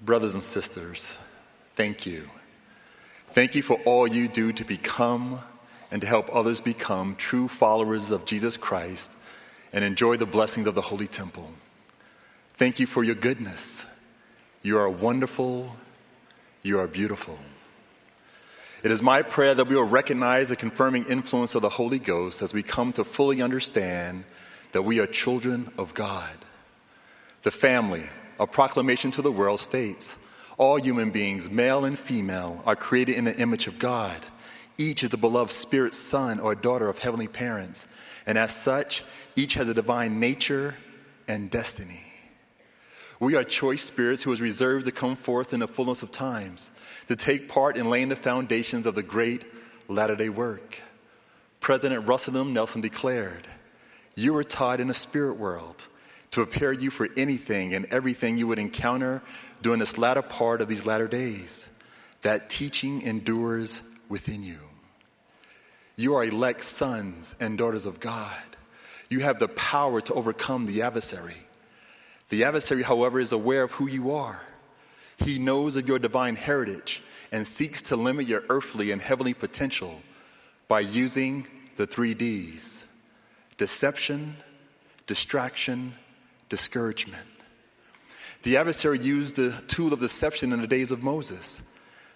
Brothers and sisters, thank you. Thank you for all you do to become and to help others become true followers of Jesus Christ and enjoy the blessings of the Holy Temple. Thank you for your goodness. You are wonderful. You are beautiful. It is my prayer that we will recognize the confirming influence of the Holy Ghost as we come to fully understand that we are children of God. The family, a proclamation to the world states, all human beings, male and female, are created in the image of God. Each is a beloved spirit son or daughter of heavenly parents, and as such, each has a divine nature and destiny. We are choice spirits who is reserved to come forth in the fullness of times, to take part in laying the foundations of the great latter day work. President Russell M. Nelson declared, You are taught in the spirit world to prepare you for anything and everything you would encounter during this latter part of these latter days. That teaching endures within you. You are elect sons and daughters of God. You have the power to overcome the adversary. The adversary, however, is aware of who you are. He knows of your divine heritage and seeks to limit your earthly and heavenly potential by using the three D's deception, distraction, discouragement. The adversary used the tool of deception in the days of Moses.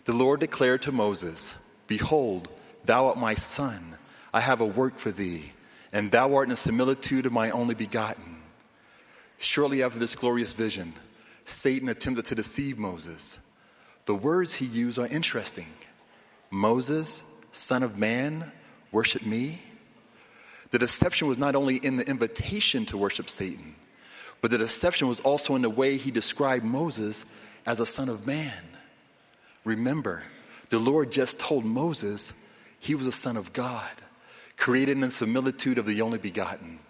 The Lord declared to Moses, Behold, thou art my son. I have a work for thee, and thou art in the similitude of my only begotten. Shortly after this glorious vision, Satan attempted to deceive Moses. The words he used are interesting. Moses, son of man, worship me. The deception was not only in the invitation to worship Satan, but the deception was also in the way he described Moses as a son of man. Remember, the Lord just told Moses he was a son of God, created in the similitude of the only begotten.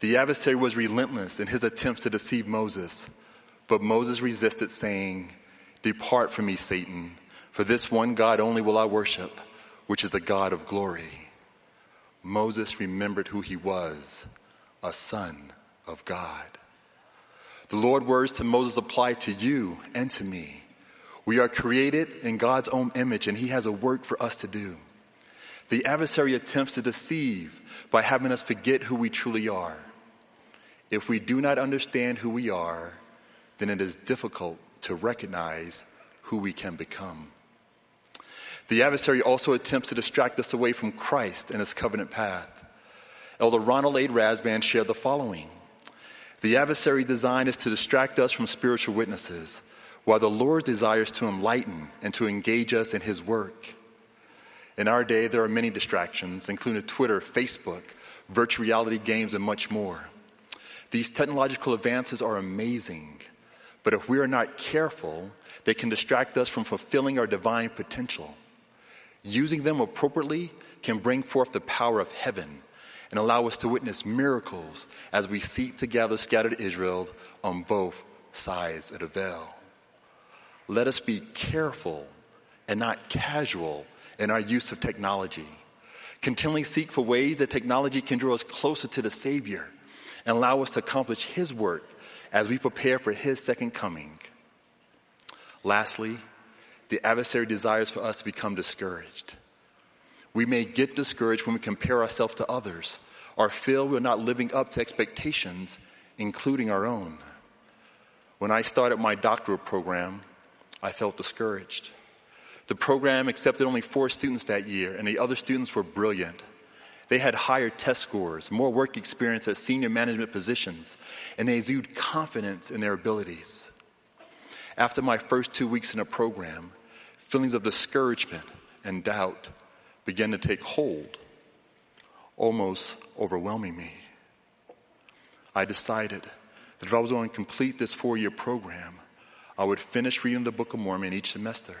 The adversary was relentless in his attempts to deceive Moses, but Moses resisted, saying, Depart from me, Satan, for this one God only will I worship, which is the God of glory. Moses remembered who he was, a son of God. The Lord's words to Moses apply to you and to me. We are created in God's own image and he has a work for us to do. The adversary attempts to deceive by having us forget who we truly are. If we do not understand who we are, then it is difficult to recognize who we can become. The adversary also attempts to distract us away from Christ and his covenant path. Elder Ronald A. Rasband shared the following. The adversary design is to distract us from spiritual witnesses, while the Lord desires to enlighten and to engage us in his work. In our day, there are many distractions, including Twitter, Facebook, virtual reality games, and much more. These technological advances are amazing, but if we are not careful, they can distract us from fulfilling our divine potential. Using them appropriately can bring forth the power of heaven and allow us to witness miracles as we seek to gather scattered Israel on both sides of the veil. Let us be careful and not casual in our use of technology. Continually seek for ways that technology can draw us closer to the Savior and allow us to accomplish His work as we prepare for His second coming. Lastly, the adversary desires for us to become discouraged. We may get discouraged when we compare ourselves to others or feel we're not living up to expectations, including our own. When I started my doctorate program, I felt discouraged. The program accepted only four students that year, and the other students were brilliant. They had higher test scores, more work experience at senior management positions, and they exuded confidence in their abilities. After my first two weeks in a program, feelings of discouragement and doubt began to take hold, almost overwhelming me. I decided that if I was going to complete this four year program, I would finish reading the Book of Mormon each semester.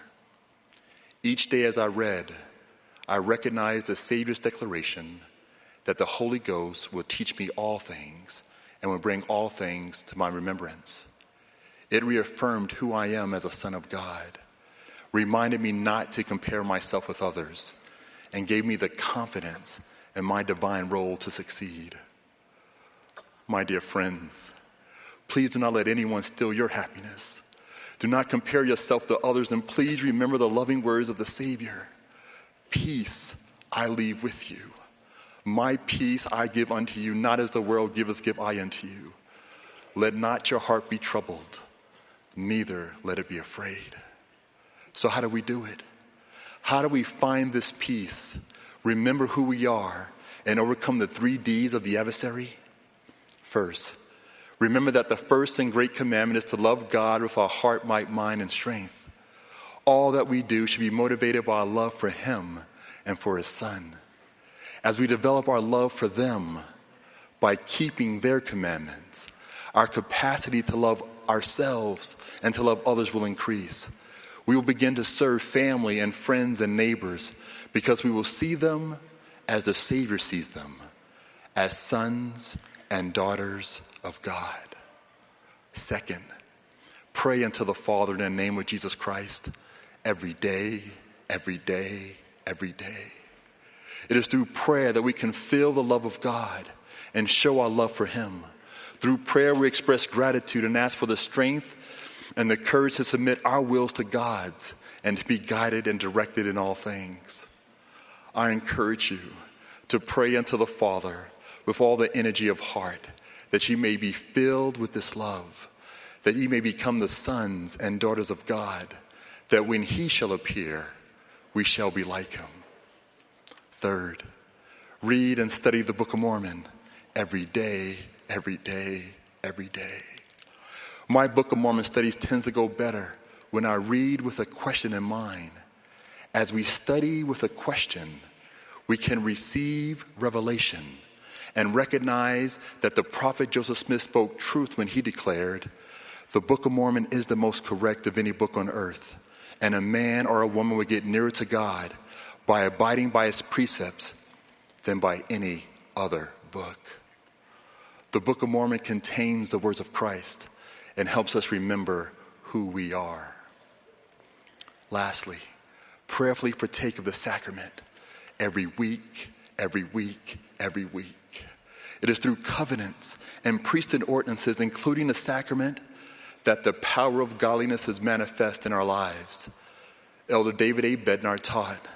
Each day as I read, I recognized the Savior's declaration that the Holy Ghost will teach me all things and will bring all things to my remembrance. It reaffirmed who I am as a son of God, reminded me not to compare myself with others, and gave me the confidence in my divine role to succeed. My dear friends, please do not let anyone steal your happiness. Do not compare yourself to others, and please remember the loving words of the Savior Peace I leave with you. My peace I give unto you, not as the world giveth, give I unto you. Let not your heart be troubled, neither let it be afraid. So, how do we do it? How do we find this peace, remember who we are, and overcome the three D's of the adversary? First, remember that the first and great commandment is to love God with our heart, might, mind, and strength. All that we do should be motivated by our love for Him and for His Son. As we develop our love for them by keeping their commandments, our capacity to love ourselves and to love others will increase. We will begin to serve family and friends and neighbors because we will see them as the Savior sees them, as sons and daughters of God. Second, pray unto the Father in the name of Jesus Christ every day, every day, every day. It is through prayer that we can feel the love of God and show our love for Him. Through prayer, we express gratitude and ask for the strength and the courage to submit our wills to God's and to be guided and directed in all things. I encourage you to pray unto the Father with all the energy of heart that you may be filled with this love, that you may become the sons and daughters of God, that when He shall appear, we shall be like Him. Third, read and study the Book of Mormon every day, every day, every day. My Book of Mormon studies tends to go better when I read with a question in mind. As we study with a question, we can receive revelation and recognize that the prophet Joseph Smith spoke truth when he declared, The Book of Mormon is the most correct of any book on earth, and a man or a woman would get nearer to God by abiding by its precepts than by any other book. The Book of Mormon contains the words of Christ and helps us remember who we are. Lastly, prayerfully partake of the sacrament every week, every week, every week. It is through covenants and priesthood ordinances, including the sacrament, that the power of godliness is manifest in our lives. Elder David A. Bednar taught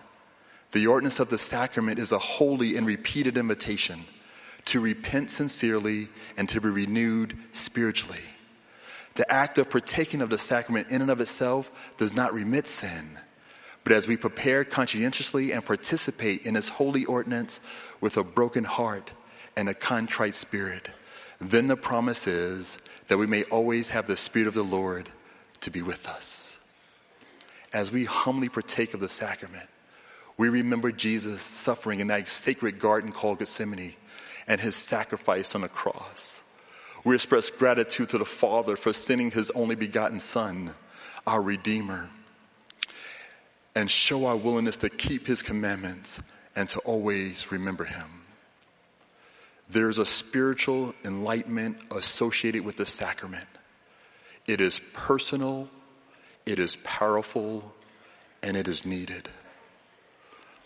the ordinance of the sacrament is a holy and repeated invitation to repent sincerely and to be renewed spiritually. The act of partaking of the sacrament in and of itself does not remit sin. But as we prepare conscientiously and participate in this holy ordinance with a broken heart and a contrite spirit, then the promise is that we may always have the Spirit of the Lord to be with us. As we humbly partake of the sacrament, we remember Jesus suffering in that sacred garden called Gethsemane and his sacrifice on the cross. We express gratitude to the Father for sending his only begotten Son, our Redeemer, and show our willingness to keep his commandments and to always remember him. There's a spiritual enlightenment associated with the sacrament. It is personal, it is powerful, and it is needed.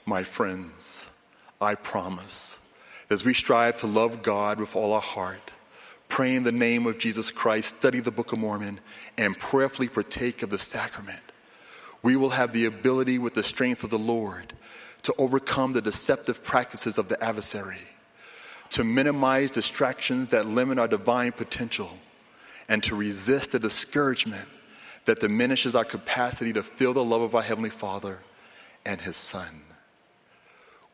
My friends, I promise, as we strive to love God with all our heart, pray in the name of Jesus Christ, study the Book of Mormon, and prayerfully partake of the sacrament, we will have the ability with the strength of the Lord to overcome the deceptive practices of the adversary, to minimize distractions that limit our divine potential, and to resist the discouragement that diminishes our capacity to feel the love of our Heavenly Father and His Son.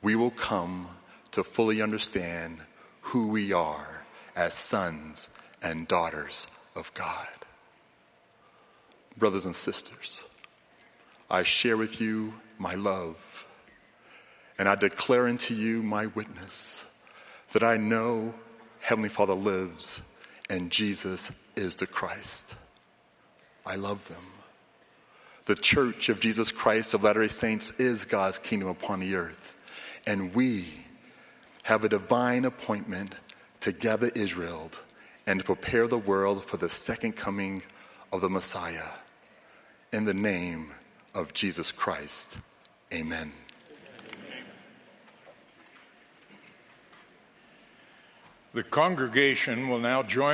We will come to fully understand who we are as sons and daughters of God. Brothers and sisters, I share with you my love, and I declare unto you my witness that I know Heavenly Father lives and Jesus is the Christ. I love them. The Church of Jesus Christ of Latter day Saints is God's kingdom upon the earth. And we have a divine appointment to gather Israel and prepare the world for the second coming of the Messiah. In the name of Jesus Christ, amen. The congregation will now join.